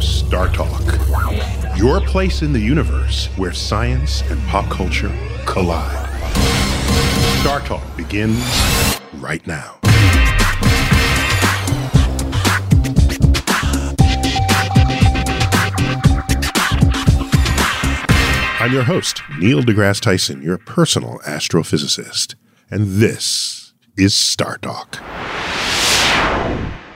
Star Talk, your place in the universe where science and pop culture collide. Star Talk begins right now. I'm your host, Neil deGrasse Tyson, your personal astrophysicist, and this is Star Talk.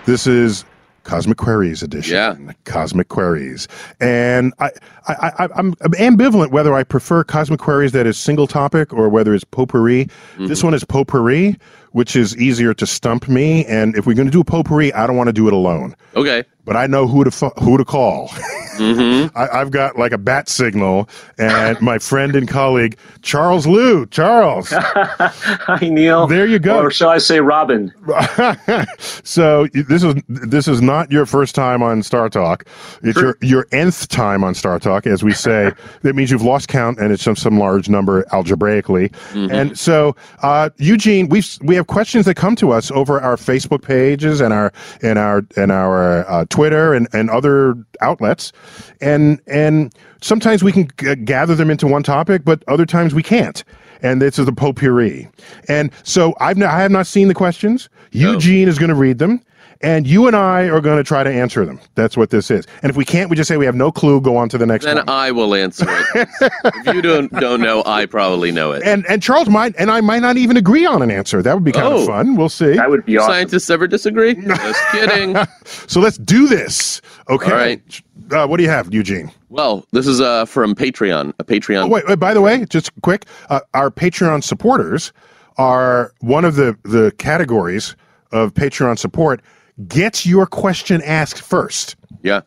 This is Cosmic Queries edition. Yeah. Cosmic Queries. And I, I, I, I'm ambivalent whether I prefer Cosmic Queries that is single topic or whether it's potpourri. Mm-hmm. This one is potpourri, which is easier to stump me. And if we're going to do a potpourri, I don't want to do it alone. Okay but I know who to who to call. Mm-hmm. I, have got like a bat signal, and my friend and colleague Charles Liu. Charles, hi Neil. There you go. Or shall I say Robin? so this is this is not your first time on Star Talk. It's your your nth time on Star Talk, as we say. that means you've lost count, and it's some some large number algebraically. Mm-hmm. And so, uh, Eugene, we we have questions that come to us over our Facebook pages and our and our and our uh, Twitter and, and other outlets, and and sometimes we can g- gather them into one topic, but other times we can't. And this is the potpourri. And so I've I have not seen the questions. No. Eugene is going to read them and you and I are going to try to answer them. That's what this is. And if we can't, we just say we have no clue. Go on to the next then one. Then I will answer it. if you don't don't know, I probably know it. And and Charles might and I might not even agree on an answer. That would be kind oh, of fun. We'll see. That would be awesome. Scientists ever disagree? Just kidding. so let's do this. Okay. All right. Uh, what do you have, Eugene? Well, this is uh, from Patreon. A Patreon. Oh, wait, wait, by the way, just quick, uh, our Patreon supporters are one of the the categories of Patreon support gets your question asked first. Yeah.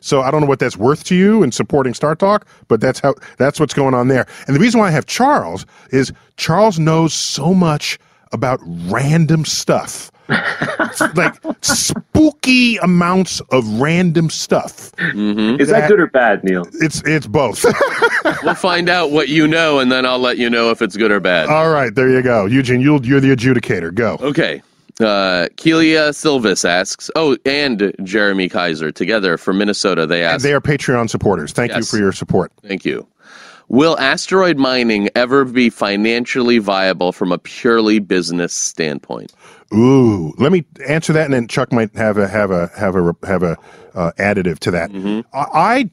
So I don't know what that's worth to you in supporting Star Talk, but that's how that's what's going on there. And the reason why I have Charles is Charles knows so much about random stuff. like spooky amounts of random stuff. Mm-hmm. Is that, that, good or bad, Neil? It's it's both. we'll find out what you know, and then I'll let you know if it's good or bad. All right, there you go, Eugene. You you're the adjudicator. Go. Okay. Uh, Kelia Silvis asks, oh, and Jeremy Kaiser together from Minnesota. They ask. And they are Patreon supporters. Thank yes. you for your support. Thank you. Will asteroid mining ever be financially viable from a purely business standpoint? Ooh, let me answer that, and then Chuck might have a have a have a have a uh, additive to that. Mm-hmm. I, I,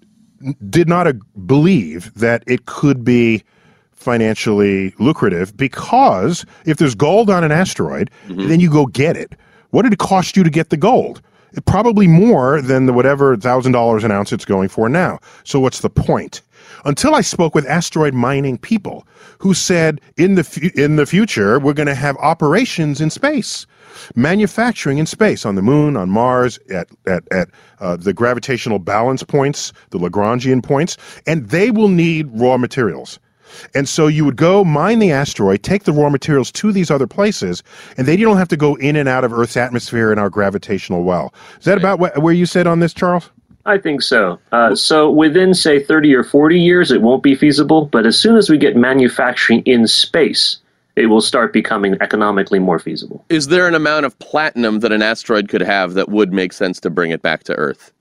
did not believe that it could be financially lucrative because if there's gold on an asteroid, mm-hmm. then you go get it. What did it cost you to get the gold? It, probably more than the whatever thousand dollars an ounce it's going for now. So what's the point? until I spoke with asteroid mining people who said in the fu- in the future we're going to have operations in space, manufacturing in space on the moon, on Mars, at at at uh, the gravitational balance points, the Lagrangian points, and they will need raw materials. And so you would go mine the asteroid, take the raw materials to these other places, and then you don't have to go in and out of Earth's atmosphere in our gravitational well. Is that about wh- where you said on this, Charles? I think so. Uh, so within, say, 30 or 40 years, it won't be feasible. But as soon as we get manufacturing in space, it will start becoming economically more feasible. Is there an amount of platinum that an asteroid could have that would make sense to bring it back to Earth?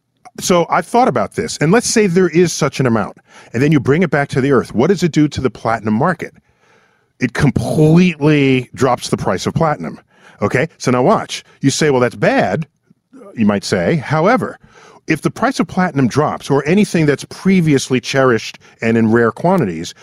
So I've thought about this, and let's say there is such an amount, and then you bring it back to the Earth. What does it do to the platinum market? It completely drops the price of platinum. Okay, so now watch. You say, well, that's bad, you might say. However, if the price of platinum drops, or anything that's previously cherished and in rare quantities,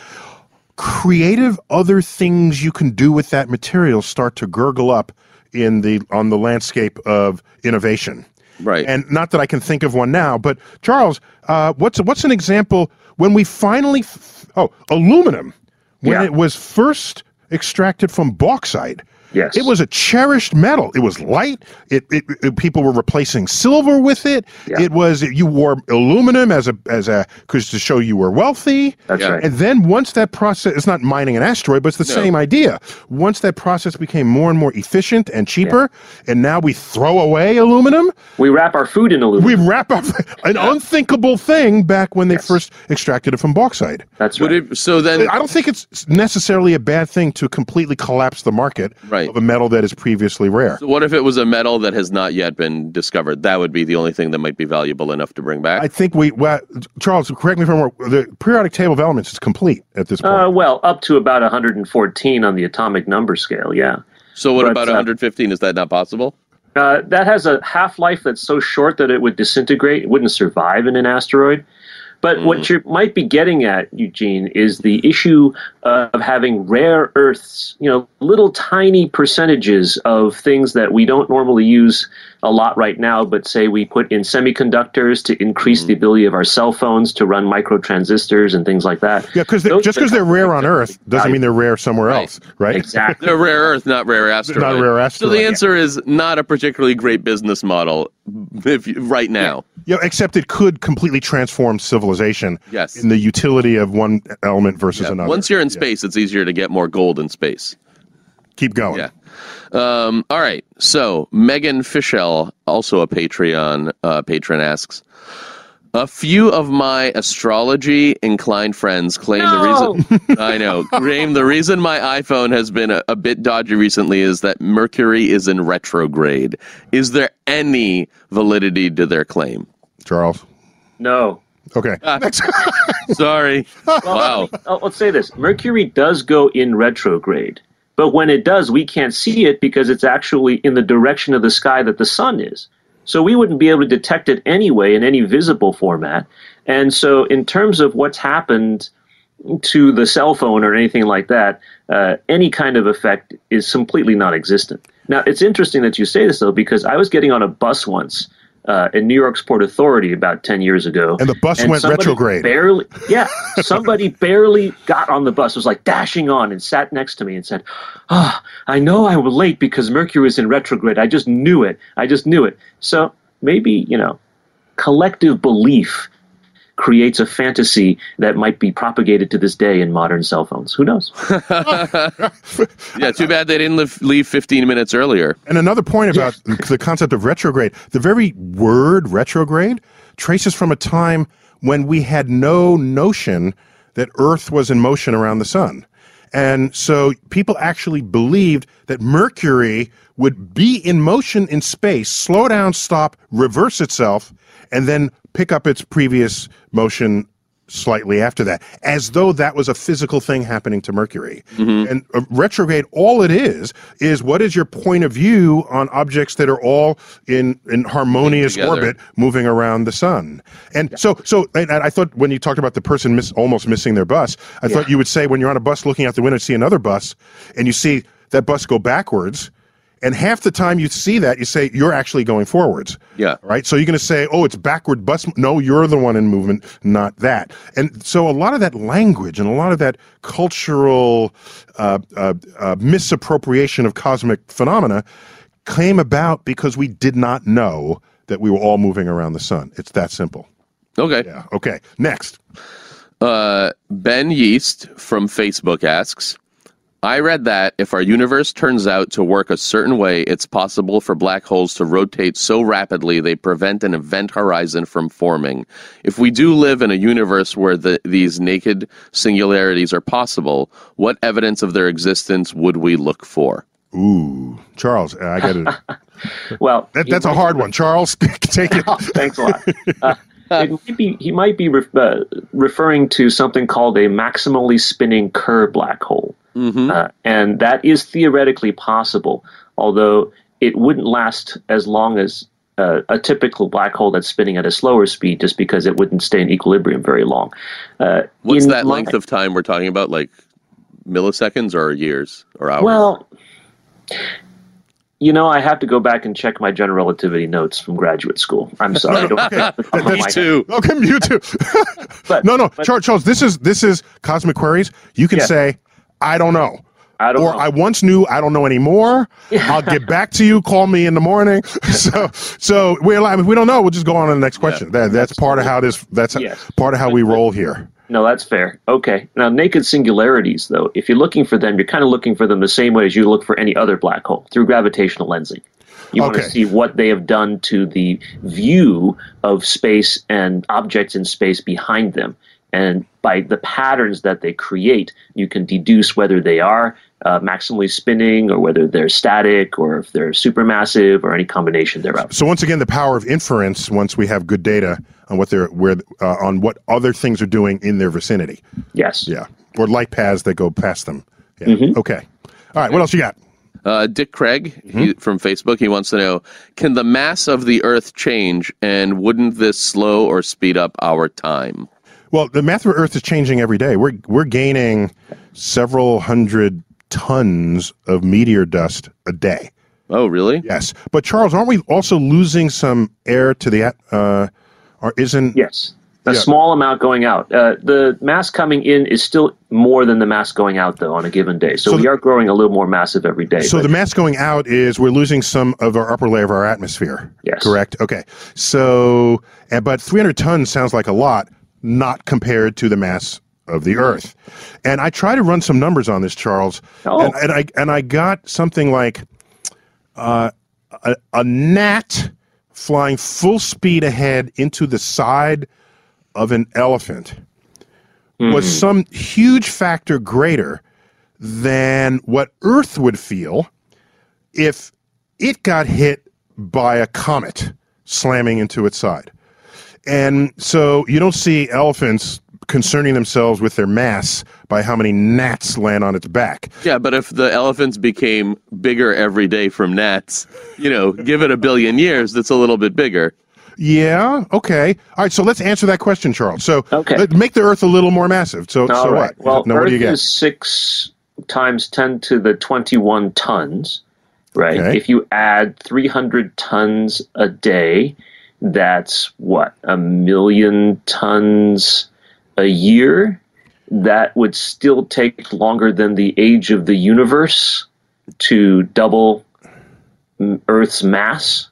creative other things you can do with that material start to gurgle up in the on the landscape of innovation. Right. And not that I can think of one now, but Charles, uh, what's what's an example when we finally f- oh aluminum when Yeah. it was first extracted from bauxite. Yes. It was a cherished metal. It was light. It, it, it- people were replacing silver with it. Yeah. It was you wore aluminum as a as a because to show you were wealthy. That's Yeah. right. And then once that process, it's not mining an asteroid, but it's the No. same idea. Once that process became more and more efficient and cheaper, and now we throw away aluminum, we wrap our food in aluminum. we wrap up an unthinkable thing back when they first extracted it from bauxite. That's right. it? So then, I don't think it's necessarily a bad thing to completely collapse the market Right. Of a metal that is previously rare. so what if it was a metal that has not yet been discovered? That would be the only thing that might be valuable enough to bring back. I think we, well, Charles, correct me if I'm wrong. The periodic table of elements is complete at this point. Uh, well, up to about 114 on the atomic number scale, yeah. so what but, about uh, 115? Is that not possible? Uh, that has a half life that's so short that it would disintegrate. It wouldn't survive in an asteroid. But what mm. you might be getting at, Eugene, is the issue of having rare earths, you know, little tiny percentages of things that we don't normally use a lot right now, but say we put in semiconductors to increase the mm-hmm. ability of our cell phones to run microtransistors and things like that. yeah, because just because they're rare on Earth doesn't mean they're rare somewhere Right. else, right? Exactly. They're rare earth, not rare asteroid. Not a rare So asteroid, the yeah. answer is not a particularly great business model if you, right now. Yeah, except it could completely transform civilization. Yes. In the utility of one element versus Yeah. another. Once you're in Yeah. space, it's easier to get more gold in space. Keep going. Yeah. Um, all right. So Megan Fischel, also a Patreon uh, patron, asks. A few of my astrology inclined friends claim the reason I know claim the reason my iPhone has been a, a bit dodgy recently is that Mercury is in retrograde. Is there any validity to their claim? Charles. No. Okay. Next. Sorry. wow. Oh, let's say this Mercury does go in retrograde, but when it does, we can't see it because it's actually in the direction of the sky that the sun is. So we wouldn't be able to detect it anyway in any visible format. And so, in terms of what's happened to the cell phone or anything like that, uh, any kind of effect is completely non existent. Now, it's interesting that you say this, though, because I was getting on a bus once uh, in New York's Port Authority about 10 years ago. And the bus went retrograde. Barely, yeah, somebody barely got on the bus, was like dashing on and sat next to me and said, Ah, I know I was late because Mercury is in retrograde. I just knew it. I just knew it. So maybe, you know, collective belief creates a fantasy that might be propagated to this day in modern cell phones. Who knows? Yeah, too bad they didn't leave, leave 15 minutes earlier. And another point about the concept of retrograde the very word retrograde traces from a time when we had no notion that Earth was in motion around the sun. And so people actually believed that Mercury would be in motion in space, slow down, stop, reverse itself, and then pick up its previous motion slightly after that, as though that was a physical thing happening to Mercury. And uh, retrograde, all it is, is what is your point of view on objects that are all in, in harmonious Together. orbit moving around the sun. And so, so, and and I thought when you talked about the person miss, almost missing their bus, I thought you would say when you're on a bus looking out the window, see another bus, and you see that bus go backwards, And half the time you see that, you say you're actually going forwards. Yeah. Right. So you're going to say, "Oh, it's backward bus." No, you're the one in movement, not that. And so a lot of that language and a lot of that cultural uh, uh, uh, misappropriation of cosmic phenomena came about because we did not know that we were all moving around the sun. It's that simple. Okay. Yeah. Okay. Next. Uh, ben Yeast from Facebook asks I read that if our universe turns out to work a certain way, it's possible for black holes to rotate so rapidly they prevent an event horizon from forming. If we do live in a universe where the, these naked singularities are possible, what evidence of their existence would we look for? Ooh, Charles, I got it. Well, That, that's a hard one. Charles, take it. Off. Thanks a lot. Uh, it might be, he might be re- uh, referring to something called a maximally spinning Kerr black hole. Uh, and that is theoretically possible, although it wouldn't last as long as uh, a typical black hole that's spinning at a slower speed just because it wouldn't stay in equilibrium very long. Uh, What's in that my- length of time we're talking about? Like milliseconds or years or hours? Well, you know, I have to go back and check my general relativity notes from graduate school. I'm sorry. I don't have it off the top of my me too. Okay, you too. But- no, no, but- Charles, Charles. This is this is cosmic queries. You can Yeah. say, "I don't know," I don't or know. "I once knew, I don't know anymore." I'll get back to you. Call me in the morning. so, so we're alive. If we don't know, we'll just go on to the next question. That, that's part of how this. That's Yes. part of how we roll here. No, that's fair. Okay. Now, naked singularities, though, if you're looking for them, you're kind of looking for them the same way as you look for any other black hole through gravitational lensing. You want to see what they have done to the view of space and objects in space behind them. And by the patterns that they create, you can deduce whether they are uh, maximally spinning or whether they're static or if they're supermassive or any combination thereof. So once again, the power of inference. Once we have good data on what they're where uh, on what other things are doing in their vicinity. Yes. Yeah, or light paths that go past them. Yeah. Mm-hmm. Okay. All right. What else you got? Uh, Dick Craig he, from Facebook, he wants to know Can the mass of the Earth change, and wouldn't this slow or speed up our time? Well, the mass of Earth is changing every day. We're we're gaining several hundred tons of meteor dust a day. Oh, really? Yes, but Charles, aren't we also losing some air to the at? Uh, or isn't? Yes. A Yeah. small amount going out. Uh, the mass coming in is still more than the mass going out, though, on a given day. So, So we the- are growing a little more massive every day. So but the mass going out is we're losing some of our upper layer of our atmosphere. Yes. Correct. Okay. So, but 300 tons sounds like a lot, not compared to the mass of the Earth. And I try to run some numbers on this, Charles. Oh. And, and I and I got something like uh, a, a gnat flying full speed ahead into the side of an elephant was some huge factor greater than what Earth would feel if it got hit by a comet slamming into its side. And so you don't see elephants concerning themselves with their mass by how many gnats land on its back. Yeah, but if the elephants became bigger every day from gnats, you know, give it a billion years, that's a little bit bigger. Yeah. Okay. All right. So let's answer that question, Charles. So Okay. Uh, make the Earth a little more massive. So, All so right. what? Well, now, what Earth do you get? is six times 10 to the 21 tons, right? Okay. If you add 300 tons a day, that's what? A million tons a year? That would still take longer than the age of the universe to double Earth's mass.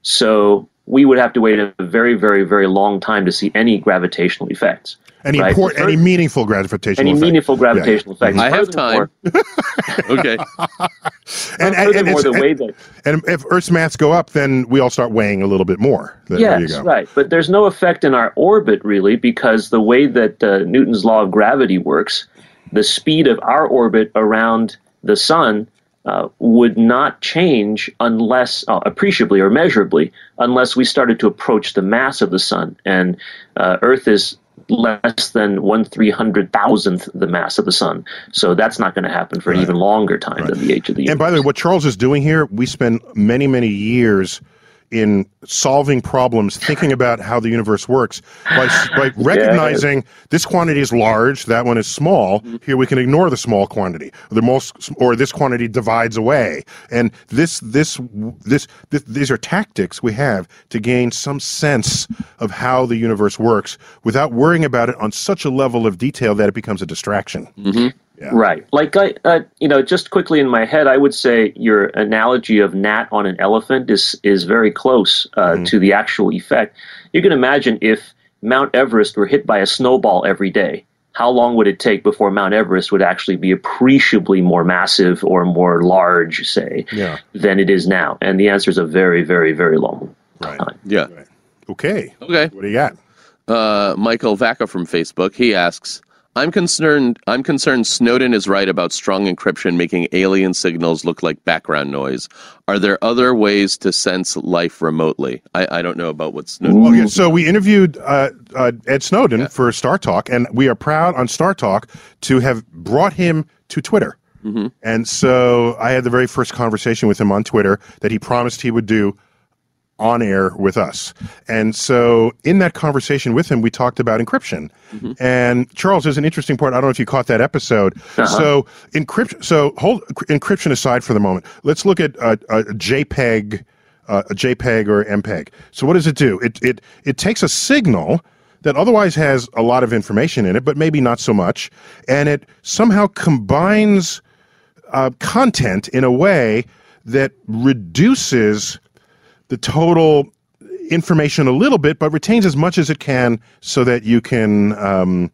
So we would have to wait a very, very, very long time to see any gravitational effects. Any right. important, any meaningful gravitational any effect. meaningful gravitational effects. I have time. Okay. And, and, and, Furthermore, it's- the way that and if Earth's mass go up, then we all start weighing a little bit more. There, there you yes, go. right, but there's no effect in our orbit really because the way that uh, Newton's law of gravity works, the speed of our orbit around the sun uh, would not change unless uh, appreciably or measurably unless we started to approach the mass of the sun, and uh, Earth is less than one three hundred thousandth the mass of the sun. So that's not going to happen for an even longer time than the age of the universe. And by the way, what Charles is doing here, we spend many, many years in solving problems, thinking about how the universe works by, by recognizing this quantity is large, that one is small. Mm-hmm. Here we can ignore the small quantity. The most, or this quantity divides away, and this, this, this, this, these are tactics we have to gain some sense of how the universe works without worrying about it on such a level of detail that it becomes a distraction. Mm-hmm. Right. Like I, uh, you know, just quickly in my head, I would say your analogy of gnat on an elephant is is very close uh, to the actual effect. You can imagine if Mount Everest were hit by a snowball every day. How long would it take before Mount Everest would actually be appreciably more massive or more large, say, Yeah. than it is now? And the answer is a very, very, very long Right. time. Yeah. Okay. Okay. What do you got? Uh, Michael Vaca from Facebook. He asks, "I'm concerned. I'm concerned Snowden is right about strong encryption making alien signals look like background noise. Are there other ways to sense life remotely? I, I don't know about what Snowden. Well, yeah, so we interviewed uh, uh, Ed Snowden for Star Talk, and we are proud on Star Talk to have brought him to Twitter. And so I had the very first conversation with him on Twitter that he promised he would do on air with us. And so in that conversation with him, we talked about encryption. And Charles, there's an interesting part. I don't know if you caught that episode. So encryption. So hold encryption aside for the moment. Let's look at uh, a JPEG, uh, a JPEG or MPEG. So what does it do? It it it takes a signal that otherwise has a lot of information in it, but maybe not so much, and it somehow combines uh, content in a way that reduces the total information a little bit, but retains as much as it can so that you can um,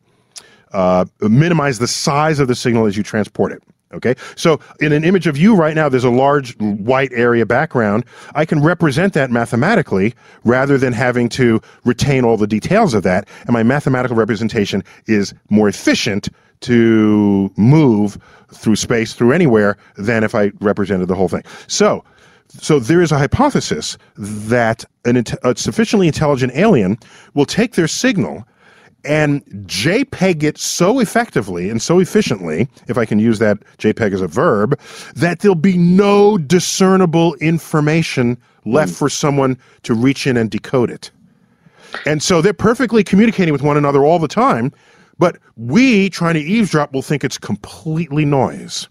uh, minimize the size of the signal as you transport it. Okay, so in an image of you right now, there's a large white area background. I can represent that mathematically rather than having to retain all the details of that. And my mathematical representation is more efficient to move through space, through anywhere, than if I represented the whole thing. So, so there is a hypothesis that an, a sufficiently intelligent alien will take their signal and JPEG it so effectively and so efficiently, if I can use that JPEG as a verb, that there'll be no discernible information left for someone to reach in and decode it. And so they're perfectly communicating with one another all the time, but we trying to eavesdrop will think it's completely noise.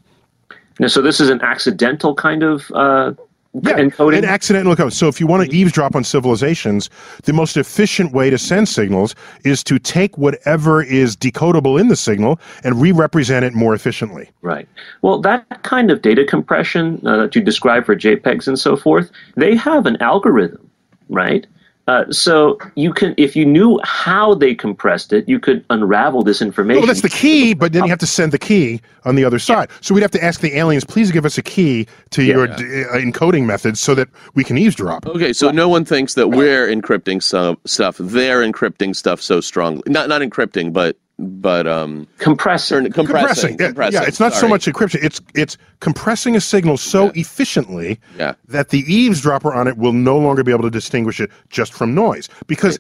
Now, so this is an accidental kind of uh, encoding. An accidental encoding. So if you want to eavesdrop on civilizations, the most efficient way to send signals is to take whatever is decodable in the signal and re-represent it more efficiently. Right. Well, that kind of data compression uh, that you describe for JPEGs and so forth, they have an algorithm, right? Uh, so you can, if you knew how they compressed it, you could unravel this information. Well, that's the key, but then you have to send the key on the other side. So we'd have to ask the aliens, please give us a key to your d- uh, encoding methods so that we can eavesdrop. Okay, so no one thinks that we're encrypting some stuff. They're encrypting stuff so strongly. Not not encrypting, but but um compressing. compressing. compressing. Yeah, compressing, yeah, it's not so much encryption. It's it's compressing a signal so efficiently Yeah. that the eavesdropper on it will no longer be able to distinguish it just from noise. Because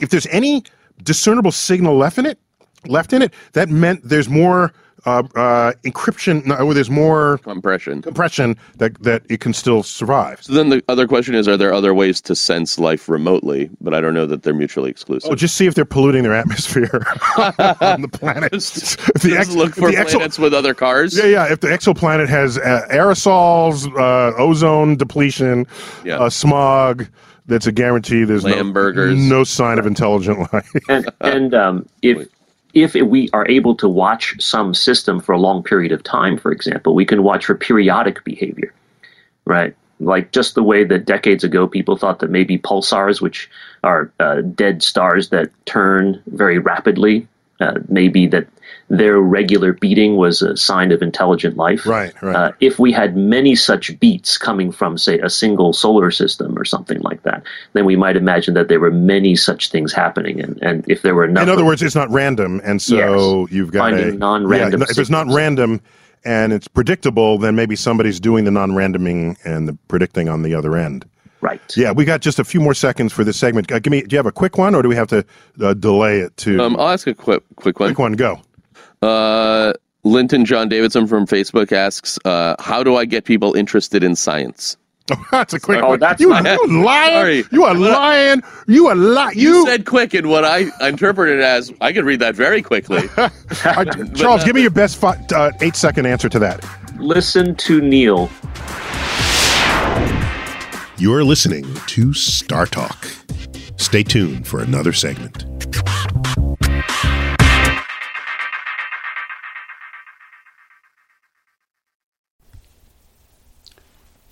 if there's any discernible signal left in it, left in it, that meant there's more uh, uh, encryption. No, there's more compression. compression that that it can still survive. So then the other question is: Are there other ways to sense life remotely? But I don't know that they're mutually exclusive. Oh, just see if they're polluting their atmosphere on the planet. Just- If the Just ex- look for the exo- planets with other cars. Yeah, yeah. If the exoplanet has uh, aerosols, uh, ozone depletion, Yeah. uh, smog, that's a guarantee. There's no, no sign of intelligent life. and and um, if if we are able to watch some system for a long period of time, for example, we can watch for periodic behavior, right? Like just the way that decades ago people thought that maybe pulsars, which are uh, dead stars that turn very rapidly, uh, maybe that their regular beating was a sign of intelligent life. Right, right. Uh, if we had many such beats coming from, say, a single solar system or something like that, then we might imagine that there were many such things happening. And, and if there were enough, In other words, it's not random, and so Yes. you've got Finding a non-random Yeah, if it's not random and it's predictable, then maybe somebody's doing the non-randoming and the predicting on the other end. right? Yeah, we got just a few more seconds for this segment. Uh, give me. Do you have a quick one, or do we have to uh, delay it to Um, I'll ask a quick quick one. quick one? Go. Uh, Linton John Davidson from Facebook asks, uh, "How do I get people interested in science?" that's a quick Oh, one. that's you, not- you lying. Sorry. You are lying. You are lying. You, You, said quick, and what I interpreted as I could read that very quickly. Charles, give me your best fi- uh, eight second answer to that. Listen to Neil. You're listening to Star Talk. Stay tuned for another segment.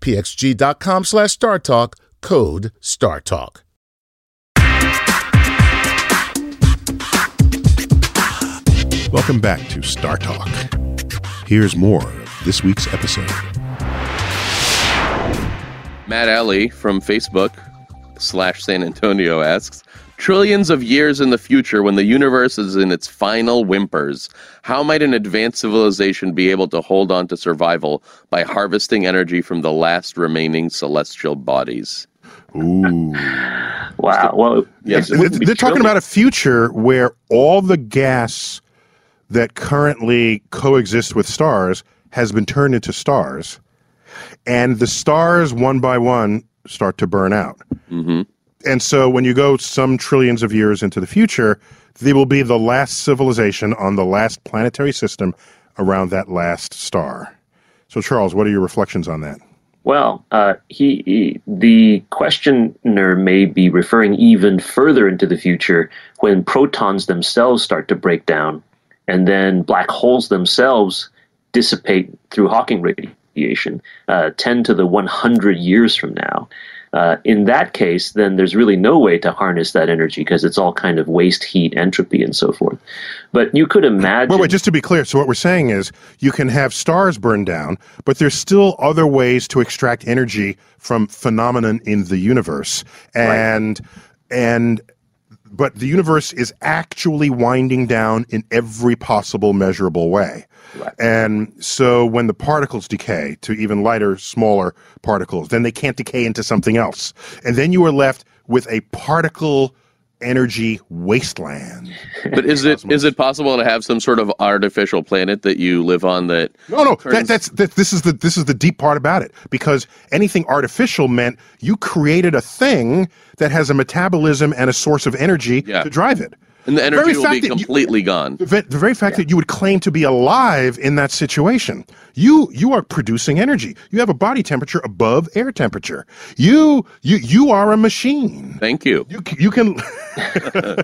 pxg.com slash StarTalk. Code StarTalk. Welcome back to Star Talk. Here's more of this week's episode. Matt Alley from Facebook slash San Antonio asks, trillions of years in the future when the universe is in its final whimpers, how might an advanced civilization be able to hold on to survival by harvesting energy from the last remaining celestial bodies? Ooh. Wow. Well, Yes. it wouldn't be They're talking about a future where all the gas that currently coexists with stars has been turned into stars, and the stars one by one start to burn out. hmm And so when you go some trillions of years into the future, they will be the last civilization on the last planetary system around that last star. So, Charles, what are your reflections on that? Well, uh, he, he the questioner may be referring even further into the future when protons themselves start to break down, and then black holes themselves dissipate through Hawking radiation. uh, 10 to the 100 years from now. Uh, in that case, then there's really no way to harness that energy because it's all kind of waste heat, entropy, and so forth. But you could imagine. Wait, wait, just to be clear, so what we're saying is you can have stars burn down, but there's still other ways to extract energy from phenomenon in the universe. And and but the universe is actually winding down in every possible measurable way. Right. And so when the particles decay to even lighter, smaller particles, then they can't decay into something else. And then you are left with a particle energy wasteland. But is it is it possible to have some sort of artificial planet that you live on that? No, no, that, that's that, this is the this is the deep part about it because anything artificial meant you created a thing that has a metabolism and a source of energy Yeah. to drive it. And the energy will be that you- completely gone. The, the very fact that you would claim to be alive in that situation, you you are producing energy. You have a body temperature above air temperature. You you you are a machine. Thank you. You you can,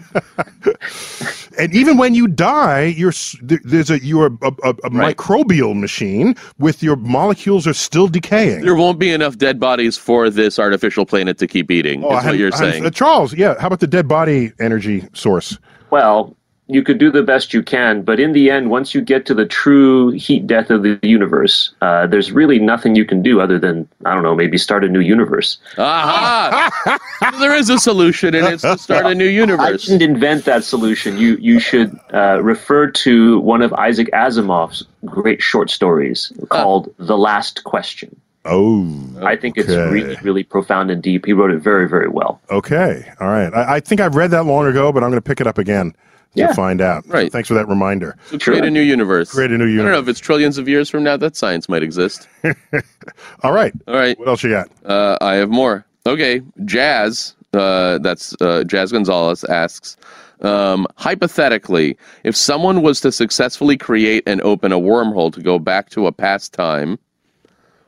and even when you die, you're there's a you're a, a, a Right. microbial machine with your molecules are still decaying. There won't be enough dead bodies for this artificial planet to keep eating. Oh, is had- what you're had- saying. uh, Charles. Yeah, how about the dead body energy source? Well, you could do the best you can, but in the end, once you get to the true heat death of the universe, uh, there's really nothing you can do other than, I don't know, maybe start a new universe. Aha! So there is a solution, and it's to start a new universe. I universe. didn't invent that solution. You you should uh, refer to one of Isaac Asimov's great short stories called "The Last Question." Oh, I think it's really really profound and deep. He wrote it very very well. okay, all right. I, I think I've read that long ago, but I'm going to pick it up again to Yeah. find out. Right. Thanks for that reminder. So create a new universe. Create a new universe. I don't know if it's trillions of years from now that science might exist. All right. All right, What else you got? uh, I have more. Okay, Jazz. Uh, that's uh, Jazz Gonzalez asks. Um, hypothetically, if someone was to successfully create and open a wormhole to go back to a past time,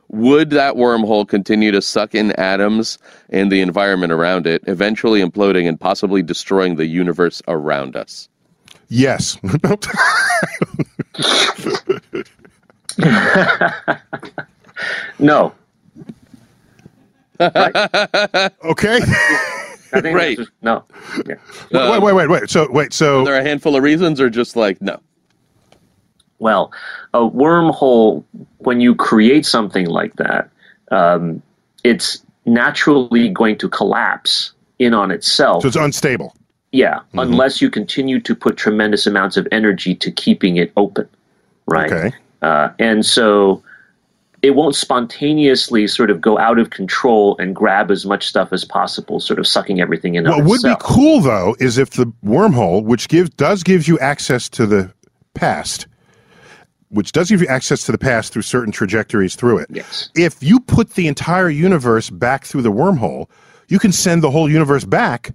would that wormhole continue to suck in atoms and the environment around it, eventually imploding and possibly destroying the universe around us? Yes. No, okay. I think Right. just- no. Yeah. wait, wait, wait, wait. So, wait. Are So, there are a handful of reasons, or just like no? Well, a wormhole, when you create something like that, um, it's naturally going to collapse in on itself. so it's unstable. yeah, unless you continue to put tremendous amounts of energy to keeping it open, right? Okay. Uh, and so it won't spontaneously sort of go out of control and grab as much stuff as possible, sort of sucking everything in. What would be cool though is if the wormhole, which gives does give you access to the past, which does give you access to the past through certain trajectories through it. Yes. If you put the entire universe back through the wormhole, you can send the whole universe back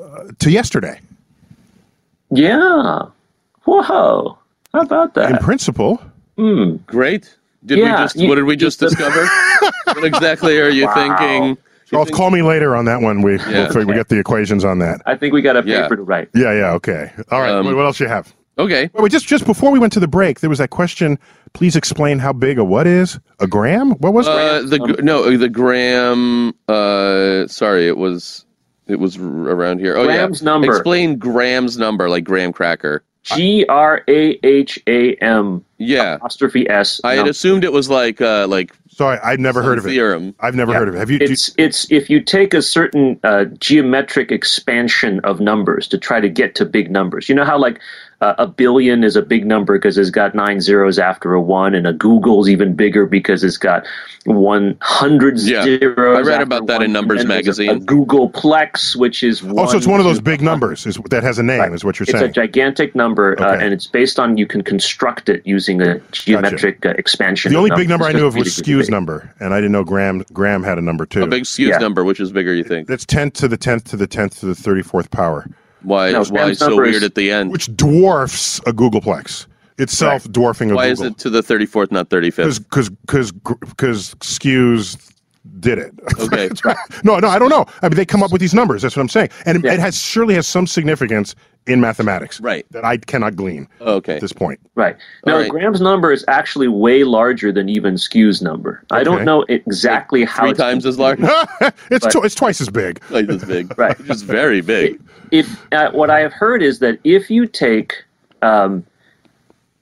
uh, to yesterday. Yeah. Whoa. How about that? In principle, Great. Did Yeah, we just? you- what did we just just- discover? what exactly are you Wow. thinking? Charles, call me later on that one. We Yeah. we'll figure, we get the equations on that. I think we got a Yeah. paper to write. Yeah, yeah, okay. All right. Um, what, what else you have? Okay. Wait, wait, just just before we went to the break, there was that question. Please explain how big a what is a gram? What was Uh, the gr- no, the gram. Uh, sorry, it was it was around here. Oh Graham's yeah. number. Explain Graham's number, like graham cracker. G R A H A M Yeah, apostrophe S. I had number. assumed it was like uh, like Sorry, I've never heard of it. theorem. I've never Yeah. heard of it. Have you? do you- It's it's if you take a certain uh, geometric expansion of numbers to try to get to big numbers. You know how like uh, a billion is a big number because it's got nine zeros after a one, and a googol's even bigger because it's got one hundred Yeah. zeros. I read about that one, in Numbers and then there's a- magazine. A, googolplex, which is oh, so it's one of those big numbers is, that has a name, Right. is what you're saying. It's a gigantic number, uh, and it's based on you can construct it using a geometric uh, expansion. the only big number I knew of was really, really Skewes' big. number, and I didn't know Graham Graham had a number too. A big Skewes' Yeah. number, which is bigger. You think? That's tenth to the tenth to the tenth to the thirty fourth power, Why? No, why so number weird at the end? which dwarfs a googolplex itself, dwarfing a Why is it to the thirty fourth, not thirty fifth? Because because because Skewes did it. Okay. no, no, I don't know. I mean, they come up with these numbers. That's what I'm saying, and Yeah. it has surely has some significance in mathematics Right. that I cannot glean Okay. at this point. Right. Now, All right. Graham's number is actually way larger than even Skewes' number. I don't know exactly how Three it's times as large. it's tw- it's twice as big. like this big. Right. It's very big. if uh, what I have heard is that if you take um,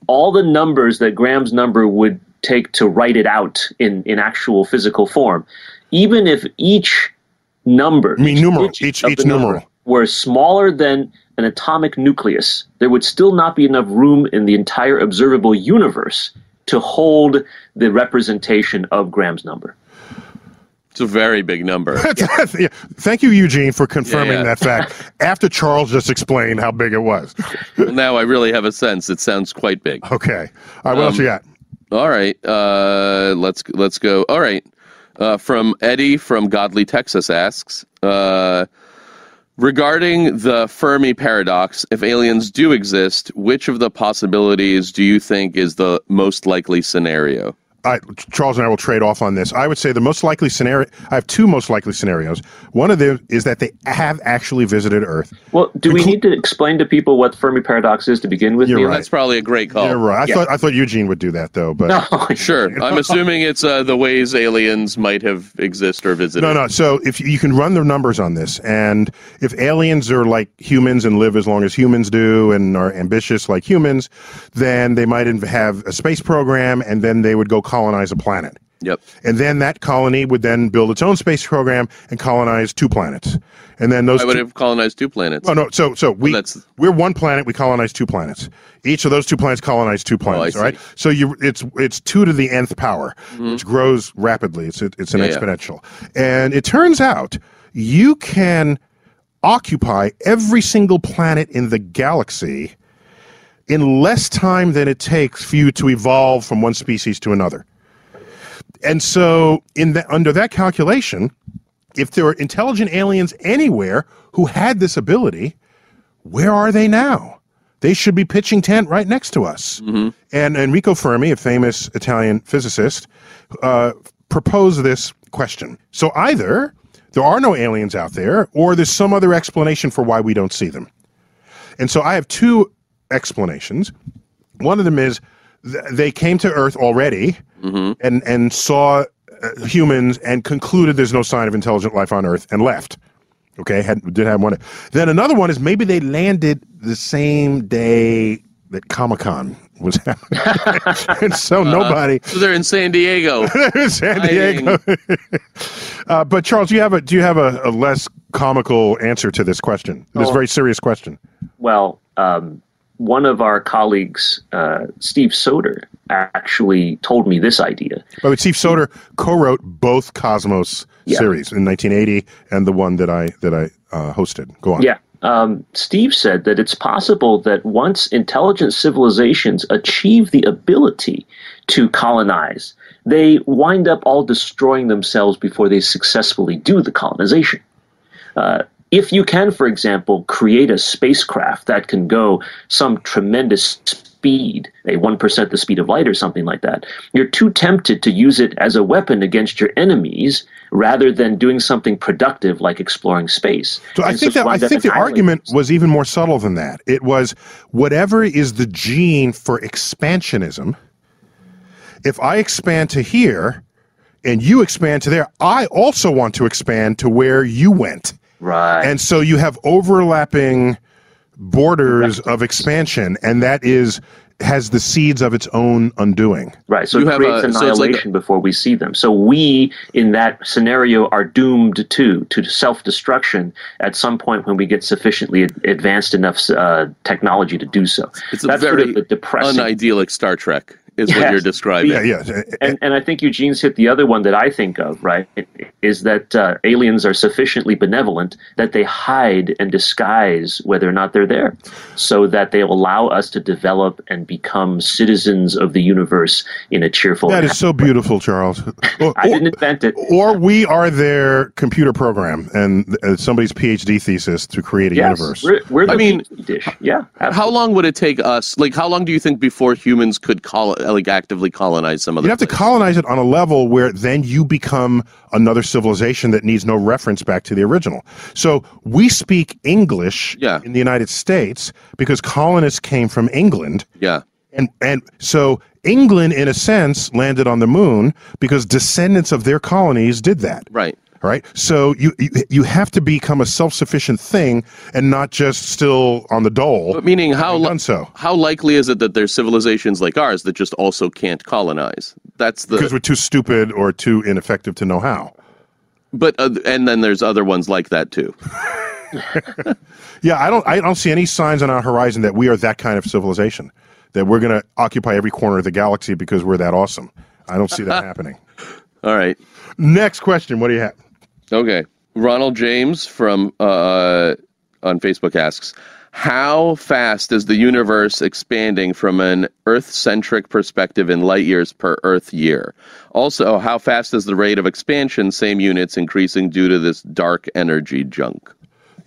all the numbers that Graham's number would take to write it out in, in actual physical form, even if each number, I mean, each numeral, digit each- each the number numeral. Were smaller than an atomic nucleus, there would still not be enough room in the entire observable universe to hold the representation of Graham's number. It's a very big number. Yeah. Thank you, Eugene, for confirming Yeah, yeah. that fact after Charles just explained how big it was. now I really have a sense. It sounds quite big. Okay. All right, what else Um, you got? All right, uh, let's let's go. All right, uh, from Eddie from Godley Texas asks uh, regarding the Fermi paradox. If aliens do exist, which of the possibilities do you think is the most likely scenario? I, Charles and I will trade off on this. I would say the most likely scenario. I have two most likely scenarios. One of them is that they have actually visited Earth. Well, do we Inclu- need to explain to people what the Fermi paradox is to begin with? You're Neil? right. That's probably a great call. You're right. I yeah. thought I thought Eugene would do that though, but No, Sure, I'm assuming it's uh, the ways aliens might have exist or visited. No, no. So if you, you can run the numbers on this, and if aliens are like humans and live as long as humans do and are ambitious like humans, then they might have a space program, and then they would go colonize a planet. Yep. And then that colony would then build its own space program and colonize two planets. And then those I would two, have colonized two planets. Oh no! So so we that's- we're one planet. We colonize two planets. Each of those two planets colonize two planets. Oh, I all right. see. Mm-hmm. So you it's it's two to the nth power, which grows rapidly. It's it's an Yeah, yeah. exponential. And it turns out you can occupy every single planet in the galaxy in less time than it takes for you to evolve from one species to another. And so, in the, under that calculation, if there were intelligent aliens anywhere who had this ability, where are they now? They should be pitching tent right next to us. And Enrico Fermi, a famous Italian physicist, uh, proposed this question. So either there are no aliens out there, or there's some other explanation for why we don't see them. And so I have two explanations. One of them is th- they came to Earth already and and saw uh, humans and concluded there's no sign of intelligent life on Earth and left. Okay, had did have one. Then another one is maybe they landed the same day that Comic Con was happening, and so nobody So they're in San Diego. in San Diego. uh, but Charles, do you have a do you have a, a less comical answer to this question? This Oh. very serious question. Well, um, one of our colleagues, uh, Steve Soter, actually told me this idea. But Steve Soter co-wrote both Cosmos Yeah. series in 1980 and the one that I that I uh, hosted. Go on. Yeah. Um, Steve said that it's possible that once intelligent civilizations achieve the ability to colonize, they wind up all destroying themselves before they successfully do the colonization. Uh, if you can, for example, create a spacecraft that can go some tremendous speed, a 1% the speed of light or something like that, you're too tempted to use it as a weapon against your enemies rather than doing something productive like exploring space. So I think that I think the annihilating argument was even more subtle than that. It was whatever is the gene for expansionism. If I expand to here and you expand to there, I also want to expand to where you went. Right. And so you have overlapping borders of expansion, and that is has the seeds of its own undoing. Right. So You it have creates a- so like annihilation before we see them. So we, in that scenario, are doomed to to self destruction at some point when we get sufficiently advanced enough uh, technology to do so. It's a very sort of the depressing. unidyllic Star Trek, is what you're describing. Yeah, yeah. and, and I think Eugene's hit the other one that I think of, right? Is that uh, aliens are sufficiently benevolent that they hide and disguise whether or not they're there so that they allow us to develop and become citizens of the universe in a cheerful That and so beautiful, Charles. Or, I didn't invent it. or we are their computer program and uh, somebody's PhD thesis to create a Yes, universe. we're, we're the I mean, dish. Yeah. How long would it take us? Like, how long do you think before humans could col- like actively colonize some other? You'd have to colonize it on a level where then you become another civilization that needs no reference back to the original. So we speak English Yeah. in the United States because colonists came from England. Yeah. And and so England, in a sense, landed on the moon because descendants of their colonies did that. Right. All right. So you you, have to become a self sufficient thing and not just still on the dole. But meaning how li- so how likely is it that there's civilizations like ours that just also can't colonize? That's the because we're too stupid or too ineffective to know how. but uh, and then there's other ones like that too. Yeah, I don't I don't see any signs on our horizon that we are that kind of civilization. That we're going to occupy every corner of the galaxy because we're that awesome. I don't see that happening. All right. Next question. What do you have? Okay. Ronald James from uh, on Facebook asks, "How fast is the universe expanding from an Earth-centric perspective in light years per Earth year? Also, how fast is the rate of expansion, same units, increasing due to this dark energy junk?"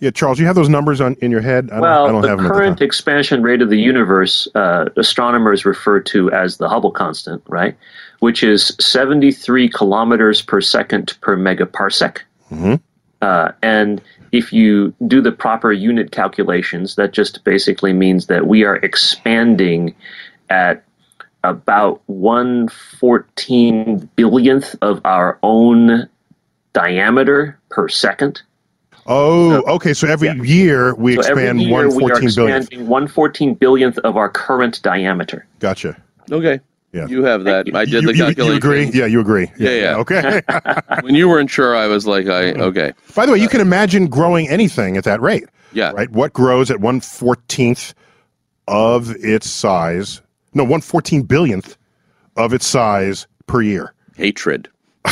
Yeah, Charles, you have those numbers on in your head? I don't, I Well, don't the have them. current the expansion rate of the universe, uh, astronomers refer to as the Hubble constant, right? Which is 73 kilometers per second per megaparsec. Uh, and if you do the proper unit calculations, that just basically means that we are expanding at about 114 billionth of our own diameter per second. time. Oh, okay. So every Yeah. year we So every expand year one we are fourteen billion. expanding 114 billionth of our current diameter. Gotcha. Okay. Yeah. You have that. I did you, the you- calculation. You agree? Yeah, you agree. Yeah, yeah. Okay. when you weren't sure, I was like, I okay. By the way, you can imagine growing anything at that rate. Yeah. Right. What grows at one fourteenth of its size? No, one fourteen billionth of its size per year. Hatred.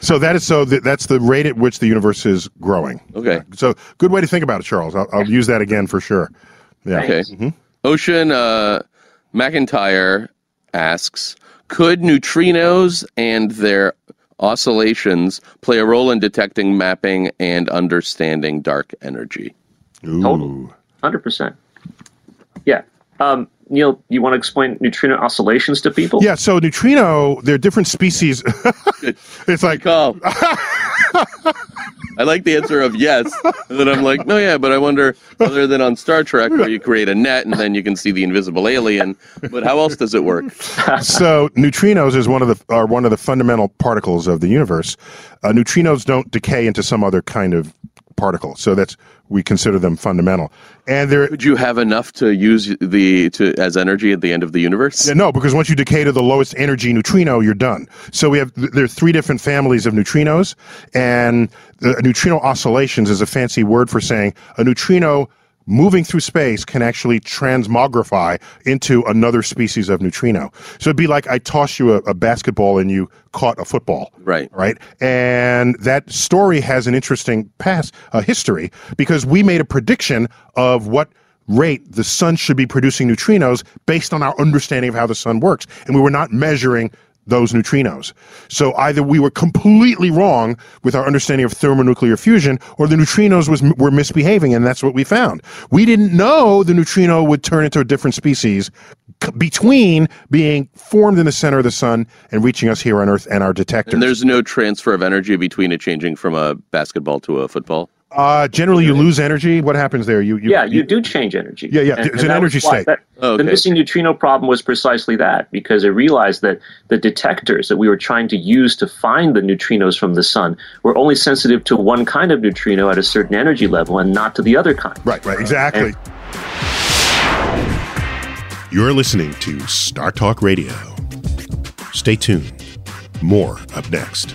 So that is so that, that's the rate at which the universe is growing. Okay. So good way to think about it, Charles. I'll, I'll use that again for sure. Yeah. Okay. Ocean uh, McIntyre asks Could neutrinos and their oscillations play a role in detecting, mapping, and understanding dark energy? Ooh. Total. 100%. Yeah. Um, Neil, you want to explain neutrino oscillations to people? Yeah. So neutrino, they're different species. it's like Call. I like the answer of yes. And then I'm like, no, yeah, but I wonder, other than on Star Trek, where you create a net and then you can see the invisible alien, but how else does it work? so neutrinos is one of the are one of the fundamental particles of the universe. Uh, neutrinos don't decay into some other kind of particle, so that's we consider them fundamental. And they're Would you have enough to use the to as energy at the end of the universe? Yeah, no, because once you decay to the lowest energy neutrino, you're done. So we have there are three different families of neutrinos, and the neutrino oscillations is a fancy word for saying a neutrino moving through space can actually transmogrify into another species of neutrino. So it'd be like I toss you a, a basketball and you caught a football Right. right? And that story has an interesting past uh, history because we made a prediction of what rate the sun should be producing neutrinos based on our understanding of how the sun works, and we were not measuring those neutrinos. So either we were completely wrong with our understanding of thermonuclear fusion, or the neutrinos was were misbehaving, and that's what we found. We didn't know the neutrino would turn into a different species between being formed in the center of the sun and reaching us here on Earth and our detectors. And there's no transfer of energy between it changing from a basketball to a football. Uh, generally, you lose energy. What happens there? You, you yeah, you do change energy. Yeah, yeah, it's an energy state. that- Oh, The missing neutrino problem was precisely that because it realized that the detectors that we were trying to use to find the neutrinos from the sun were only sensitive to one kind of neutrino at a certain energy level and not to the other kind. right, right, exactly. You're listening to Star Talk Radio. Stay tuned. More up next.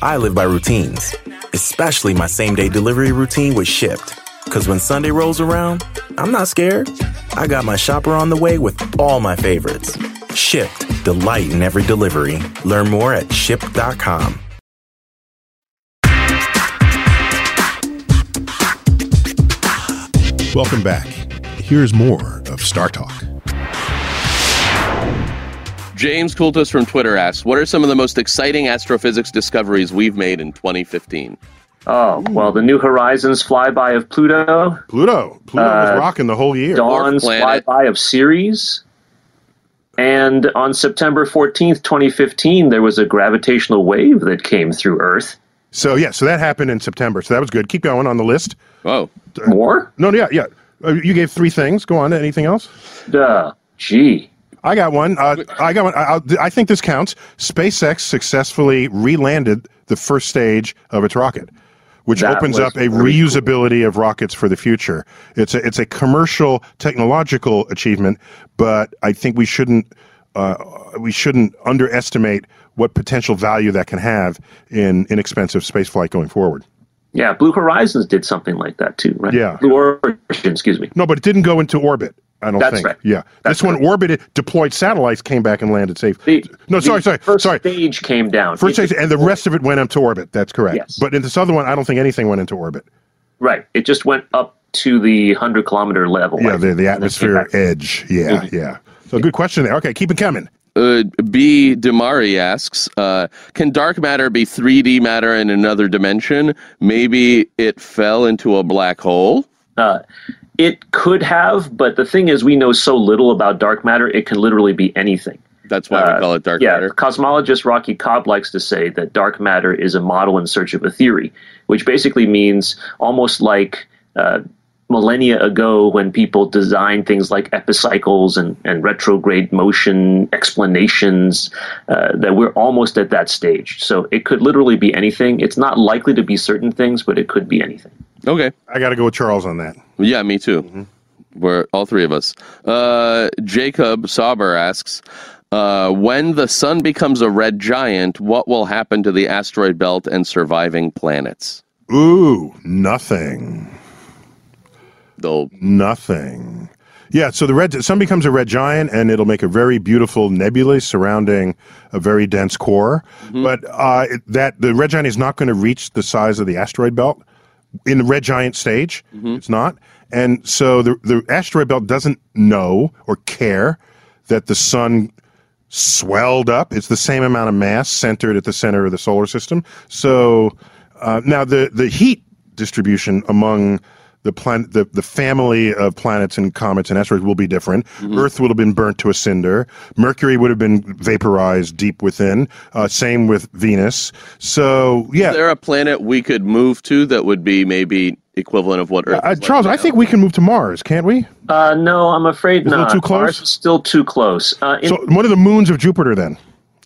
I live by routines, especially my same day delivery routine with Shipt. Because when Sunday rolls around, I'm not scared. I got my shopper on the way with all my favorites. Shipt, delight in every delivery. Learn more at shipt.com. Welcome back. Here's more of Star Talk. James Coultus from Twitter asks, "What are some of the most exciting astrophysics discoveries we've made in 2015?" Oh, well, the New Horizons flyby of Pluto, Pluto. Pluto was Uh, rocking the whole year. Dawn's flyby of Ceres. And on September 14th, 2015, there was a gravitational wave that came through Earth. So yeah, so that happened in September. So that was good. Keep going on the list. Oh, More? No, yeah, yeah. Uh, you gave three things. Go on. Anything else? Duh. Gee. I got one. Uh, I got one. I, I'll- think this counts. SpaceX successfully re-landed the first stage of its rocket, which That opens up a very cool. reusability of rockets for the future. It's a it's a commercial technological achievement, but I think we shouldn't uh, we shouldn't underestimate what potential value that can have in inexpensive spaceflight going forward. Yeah, Blue Horizons did something like that too, right? Yeah. Blue Origin, excuse me. No, but it didn't go into orbit. I don't That's think. right. Yeah, That's this one right. orbited, deployed satellites, came back and landed safe. The, no, sorry, sorry, first sorry. stage came down. First stage, and the rest of it went into orbit. That's correct. Yes. But in this other one, I don't think anything went into orbit. Right. It just went up to the 100 kilometer level. Yeah, the, the and then came atmosphere edge. Yeah, yeah. So good question there. Okay, keep it coming. Uh, B. Demari asks, uh, "Can dark matter be 3D matter in another dimension? Maybe it fell into a black hole." Uh, it could have, but the thing is, we know so little about dark matter, it can literally be anything. That's why Uh, we call it dark yeah, matter. cosmologist Rocky Kolb likes to say that dark matter is a model in search of a theory, which basically means almost like uh, millennia ago when people designed things like epicycles and, and retrograde motion explanations, uh, that we're almost at that stage. So it could literally be anything. It's not likely to be certain things, but it could be anything. Okay. I got to go with Charles on that. Yeah, me too. We're all three of us. Uh, Jacob Sauber asks, uh, "When the sun becomes a red giant, what will happen to the asteroid belt and surviving planets?" Ooh, nothing. They'll Nothing. Yeah, so the red sun becomes a red giant, and it'll make a very beautiful nebula surrounding a very dense core. But uh, it- that the red giant is not going to reach the size of the asteroid belt in the red giant stage. It's not, and so the the asteroid belt doesn't know or care that the sun swelled up. It's the same amount of mass centered at the center of the solar system. So uh, now the the heat distribution among the planet, the, the family of planets and comets and asteroids will be different. Earth would have been burnt to a cinder. Mercury would have been vaporized deep within. Uh, same with Venus. So yeah, Is there a planet we could move to that would be maybe equivalent of what Earth? uh, is like Charles, I think we can move to Mars, can't we? Uh, no, I'm afraid Is it a not. too close? Mars is still too close. Uh, in So one of the moons of Jupiter, then.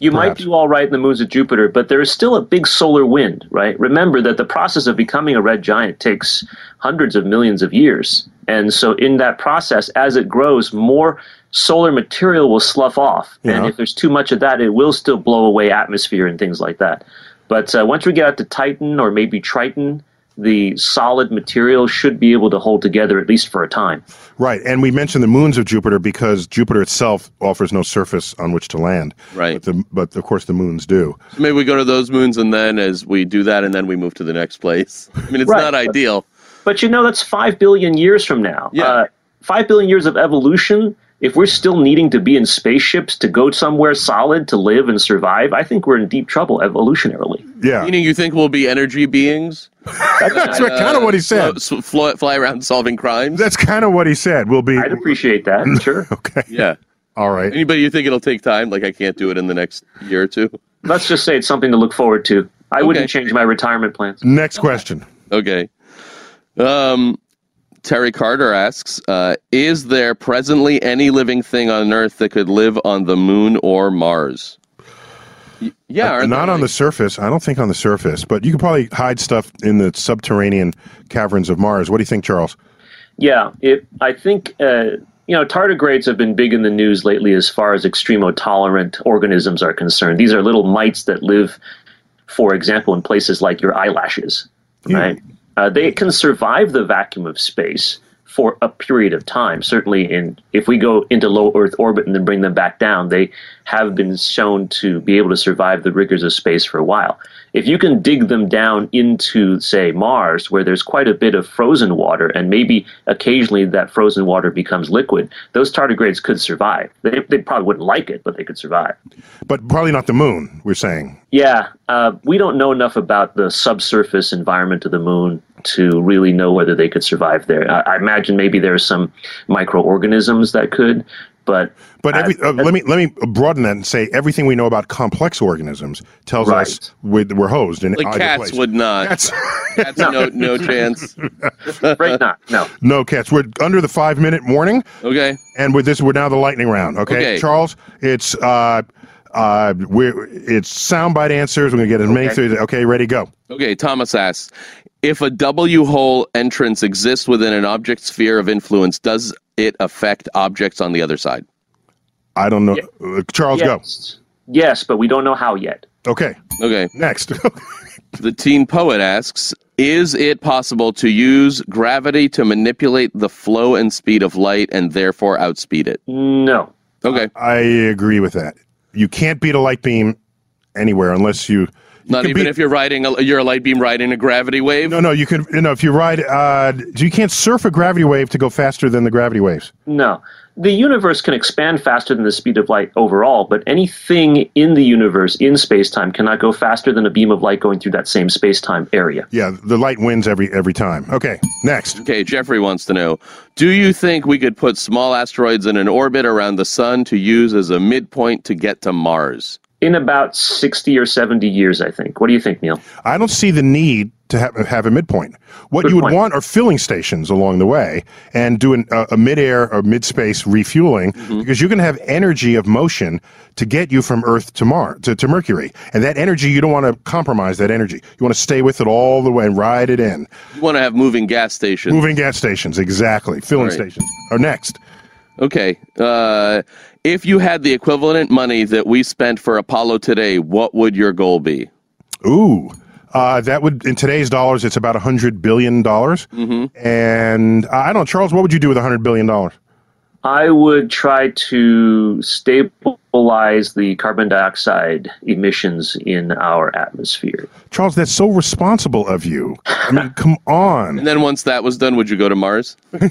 You perhaps. might do all right in the moons of Jupiter, but there is still a big solar wind, right? Remember that the process of becoming a red giant takes hundreds of millions of years. And so, in that process, as it grows, more solar material will slough off. And if there's too much of that, it will still blow away atmosphere and things like that. But uh, once we get out to Titan or maybe Triton, the solid material should be able to hold together at least for a time. Right, and we mentioned the moons of Jupiter because Jupiter itself offers no surface on which to land. Right. But, the, but of course, the moons do. So maybe we go to those moons and then as we do that and then we move to the next place. I mean, it's Right. not ideal. But you know, that's five billion years from now. Yeah. Uh, five billion years of evolution. If we're still needing to be in spaceships to go somewhere solid to live and survive, I think we're in deep trouble evolutionarily. Yeah. Meaning you think we'll be energy beings? That's what, kind of what he said. Flo- s- fly, fly around solving crimes? That's kind of what he said. We'll be. I'd appreciate that. Sure. Okay. yeah. All right. Anybody you think it'll take time? Like I can't do it in the next year or two? Let's just say it's something to look forward to. I Okay. wouldn't change my retirement plans. Next question. Okay. Um, Terry Carter asks, uh, is there presently any living thing on Earth that could live on the moon or Mars? Y- yeah, aren't Not there, on the surface. I don't think on the surface, but you could probably hide stuff in the subterranean caverns of Mars. What do you think, Charles? Yeah, it, I think uh, you know tardigrades have been big in the news lately as far as extremotolerant organisms are concerned. These are little mites that live, for example, in places like your eyelashes. Right? Uh, they can survive the vacuum of space for a period of time. Certainly, in if we go into low Earth orbit and then bring them back down, they have been shown to be able to survive the rigors of space for a while. If you can dig them down into, say, Mars, where there's quite a bit of frozen water, and maybe occasionally that frozen water becomes liquid, those tardigrades could survive. They, they probably wouldn't like it, but they could survive. But probably not the moon. We're saying. Yeah, uh, we don't know enough about the subsurface environment of the moon to really know whether they could survive there. I, I imagine maybe there are some microorganisms that could, but But every, I- uh, let me let me broaden that and say everything we know about complex organisms tells Right. us we, we're hosed in like cats place. would not. Cats, Cats, no, no chance. right not. No. no cats. We're under the five minute warning, Okay. and with this, we're now the lightning round. Okay, Okay. Charles, it's uh, uh, we're it's soundbite answers. We're gonna get as many Okay. through. Okay, ready, go. Okay, Thomas asks If a W hole entrance exists within an object's sphere of influence, does it affect objects on the other side? I don't know. Uh, Charles, Yes. Yes, but we don't know how yet. Okay, Okay. next. The teen poet asks Is it possible to use gravity to manipulate the flow and speed of light and therefore outspeed it? No. Okay. I agree with that. You can't beat a light beam anywhere unless you. you Not even beat- if you're riding a, you're a light beam riding a gravity wave. No, no, you can. You know, if you ride, uh, you can't surf a gravity wave to go faster than the gravity waves. No. The universe can expand faster than the speed of light overall, but anything in the universe in space-time cannot go faster than a beam of light going through that same space-time area. Yeah, the light wins every every time. Okay, next. Okay, Jeffrey wants to know Do you think we could put small asteroids in an orbit around the sun to use as a midpoint to get to Mars? In about 60 or 70 years, I think. What do you think, Neil? I don't see the need to have, have a midpoint. What Good you would point. want are filling stations along the way and do an, a, a mid-air or mid-space refueling Mm-hmm. because you're going to have energy of motion to get you from Earth to Mars to, to Mercury, and that energy you don't want to compromise that energy. You want to stay with it all the way and ride it in. You want to have moving gas stations. Moving gas stations, exactly. Filling Right. stations. are next. Okay. Uh, if you had the equivalent money that we spent for Apollo today, what would your goal be? Ooh. Uh, that would in today's dollars, it's about a hundred billion dollars. Mm-hmm. And uh, I don't know, Charles. What would you do with a hundred billion dollars? I would try to stabilize the carbon dioxide emissions in our atmosphere. Charles, that's so responsible of you. I mean, come on. And then once that was done, would you go to Mars?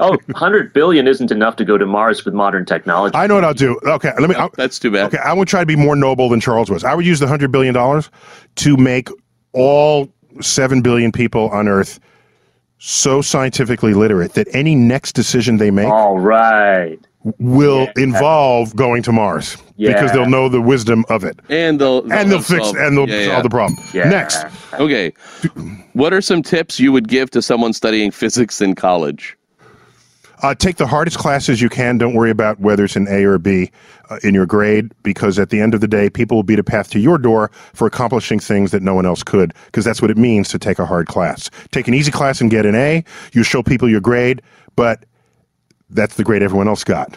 Oh, 100 billion isn't enough to go to Mars with modern technology. I know what I'll do. Okay, let me. i That's too bad. okay, I would try to be more noble than Charles was. I would use the hundred billion dollars to make all seven billion people on Earth so scientifically literate that any next decision they make All right. will involve going to Mars because they'll know the wisdom of it. And they'll And they'll fix solve- and they'll yeah, solve yeah. the problem. Yeah. Next. Okay. What are some tips you would give to someone studying physics in college? Uh, take the hardest classes you can. Don't worry about whether it's an A or a B uh, in your grade, because at the end of the day, people will beat a path to your door for accomplishing things that no one else could, because that's what it means to take a hard class. Take an easy class and get an A. You show people your grade, but that's the grade everyone else got.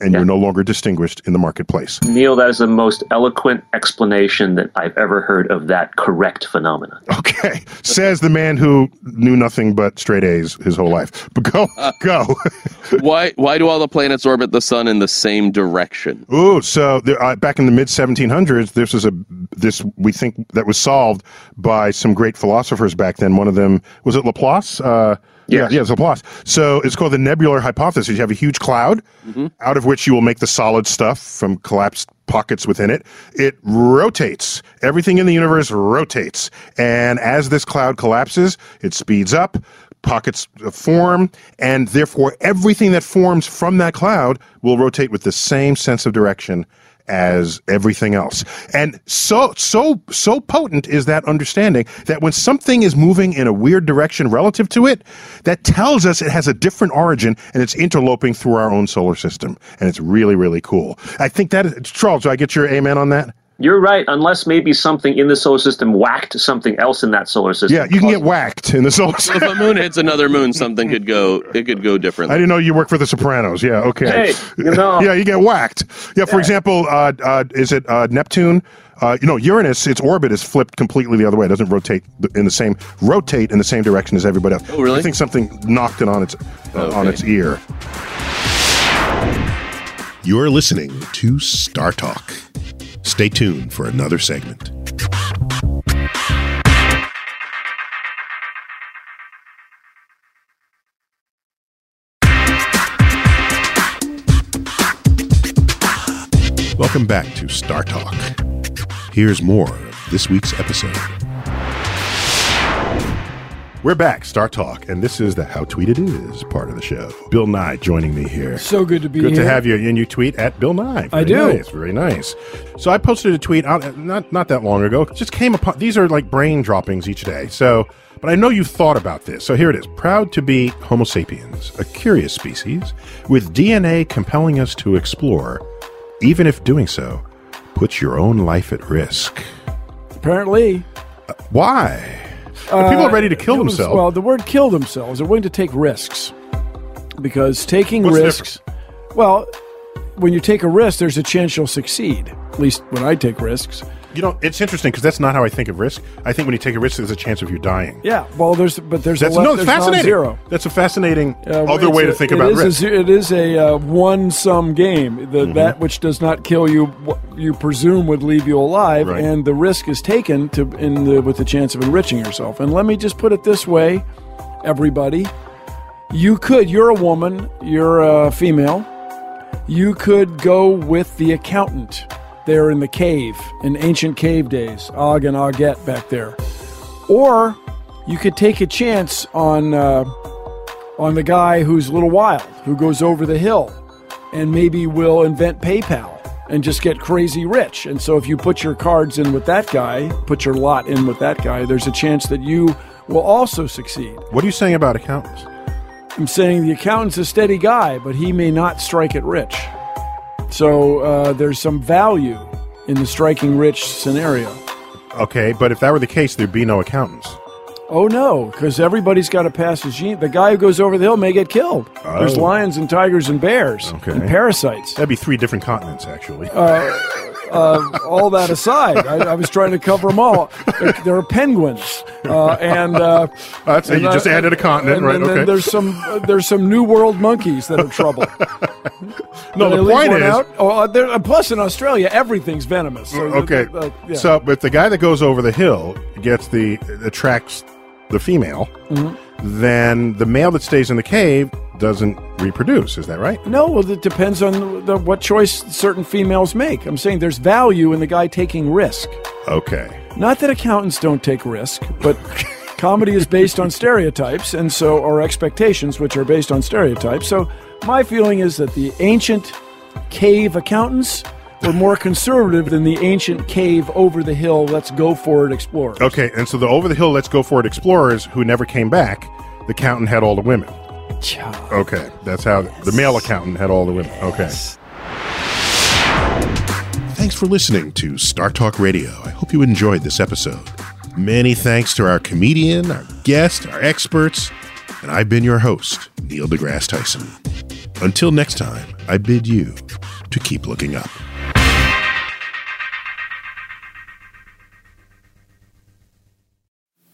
And you're no longer distinguished in the marketplace. Neil, that is the most eloquent explanation that I've ever heard of that correct phenomenon. Okay, says the man who knew nothing but straight A's his whole life. But go, go. why why do all the planets orbit the sun in the same direction? Ooh, so there, uh, back in the mid 1700s, this was a this we think that was solved by some great philosophers back then. One of them was it Laplace. Uh, Yes. Yeah, yeah, it's Laplace. So it's called the nebular hypothesis. You have a huge cloud, mm-hmm. out of which you will make the solid stuff from collapsed pockets within it. It rotates. Everything in the universe rotates, and as this cloud collapses, it speeds up pockets form, and therefore everything that forms from that cloud will rotate with the same sense of direction as everything else. And so so so potent is that understanding that when something is moving in a weird direction relative to it, that tells us it has a different origin and it's interloping through our own solar system. And it's really, really cool. I think that is Charles, do I get your amen on that? You're right, unless maybe something in the solar system whacked something else in that solar system. Yeah, you can get whacked in the solar system. if a moon hits another moon, something could go it could go different. I didn't know you work for the Sopranos. Yeah, okay. Hey, you know. yeah, you get whacked. Yeah, for example, uh, uh, is it uh, Neptune? Uh, you know, Uranus, its orbit is flipped completely the other way. It doesn't rotate in the same rotate in the same direction as everybody else. Oh, really? I think something knocked it on its uh, on its ear. You're listening to Star Talk. Stay tuned for another segment. Welcome back to Star Talk. Here's more of this week's episode. We're back, Star Talk, and this is the How Tweet It Is part of the show. Bill Nye joining me here. So good to be here. Good here. to have you. And you tweet at Bill Nye. I Very do. Nice, very nice. So I posted a tweet out uh, not not that long ago. Just came upon these are like brain droppings each day. So, but I know you've thought about this. So here it is. Proud to be Homo sapiens, a curious species with DNA compelling us to explore, even if doing so puts your own life at risk. Apparently, uh, Why? Are people are ready to kill themselves. Well, the word "kill themselves" they're willing to take risks because taking What's risks. Well, when you take a risk, there's a chance you'll succeed. At least when I take risks. You know, it's interesting because that's not how I think of risk. I think when you take a risk, there's a chance of you dying. Yeah. Well, there's but there's That's a no, it's there's fascinating. non-zero. That's a fascinating Uh, other way a- to think about is a risk. ze- it is a uh, one-sum game. The, Mm-hmm. That which does not kill you, you presume would leave you alive, Right. and the risk is taken to in the, with the chance of enriching yourself. And let me just put it this way, everybody: you could. You're a woman. You're a female. You could go with the accountant there in the cave in ancient cave days, Og and Augette back there, or you could take a chance on. Uh, on the guy who's a little wild, who goes over the hill and maybe will invent PayPal and just get crazy rich. And so if you put your cards in with that guy, put your lot in with that guy, there's a chance that you will also succeed. What are you saying about accountants? I'm saying the accountant's a steady guy, but he may not strike it rich. So uh, there's some value in the striking rich scenario. Okay, but if that were the case, there'd be no accountants. Oh no, because everybody's got to pass his gene. The guy who goes over the hill may get killed. There's Oh. lions and tigers and bears Okay. and parasites. That'd be three different continents, actually. uh, all that aside, I, I was trying to cover them all. There, there are penguins, uh, and uh, That's it. and You just added a continent, and, right? And okay. there's some uh, there's some new world monkeys that are trouble. no, the point is, out. Oh, uh, there- uh, plus in Australia, everything's venomous. So okay. uh, yeah. So, but the guy that goes over the hill gets the attracts the female. Mm-hmm. Then the male that stays in the cave doesn't reproduce. Is that right? no, well, it depends on the, what choice certain females make. I'm saying there's value in the guy taking risk. Okay. Not that accountants don't take risk, but comedy is based on stereotypes, and so are expectations, which are based on stereotypes. So my feeling is that the ancient cave accountants were more conservative than the ancient cave over the hill. Let's go for it, explorers. Okay, and so the over the hill, let's go for it explorers who never came back. The accountant had all the women. Okay, that's how the male accountant had all the women. Okay. Thanks for listening to Star Talk Radio. I hope you enjoyed this episode. Many thanks to our comedian, our guest, our experts, and I've been your host, Neil deGrasse Tyson. Until next time, I bid you to keep looking up.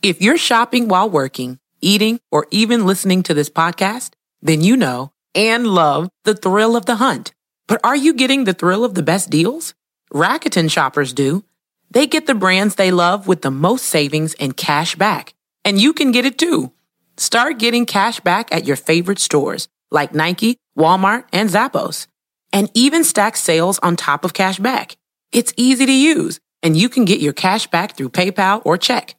If you're shopping while working, eating, or even listening to this podcast, then you know and love the thrill of the hunt. But are you getting the thrill of the best deals? Rakuten shoppers do. They get the brands they love with the most savings and cash back. And you can get it too. Start getting cash back at your favorite stores like Nike, Walmart, and Zappos. And even stack sales on top of cash back. It's easy to use and you can get your cash back through PayPal or check.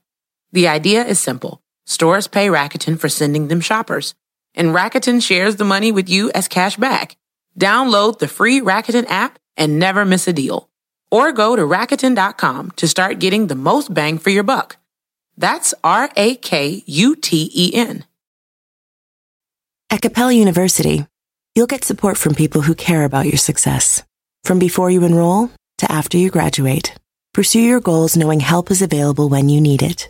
The idea is simple. Stores pay Rakuten for sending them shoppers, and Rakuten shares the money with you as cash back. Download the free Rakuten app and never miss a deal. Or go to Rakuten.com to start getting the most bang for your buck. That's R A K U T E N. At Capella University, you'll get support from people who care about your success. From before you enroll to after you graduate, pursue your goals knowing help is available when you need it.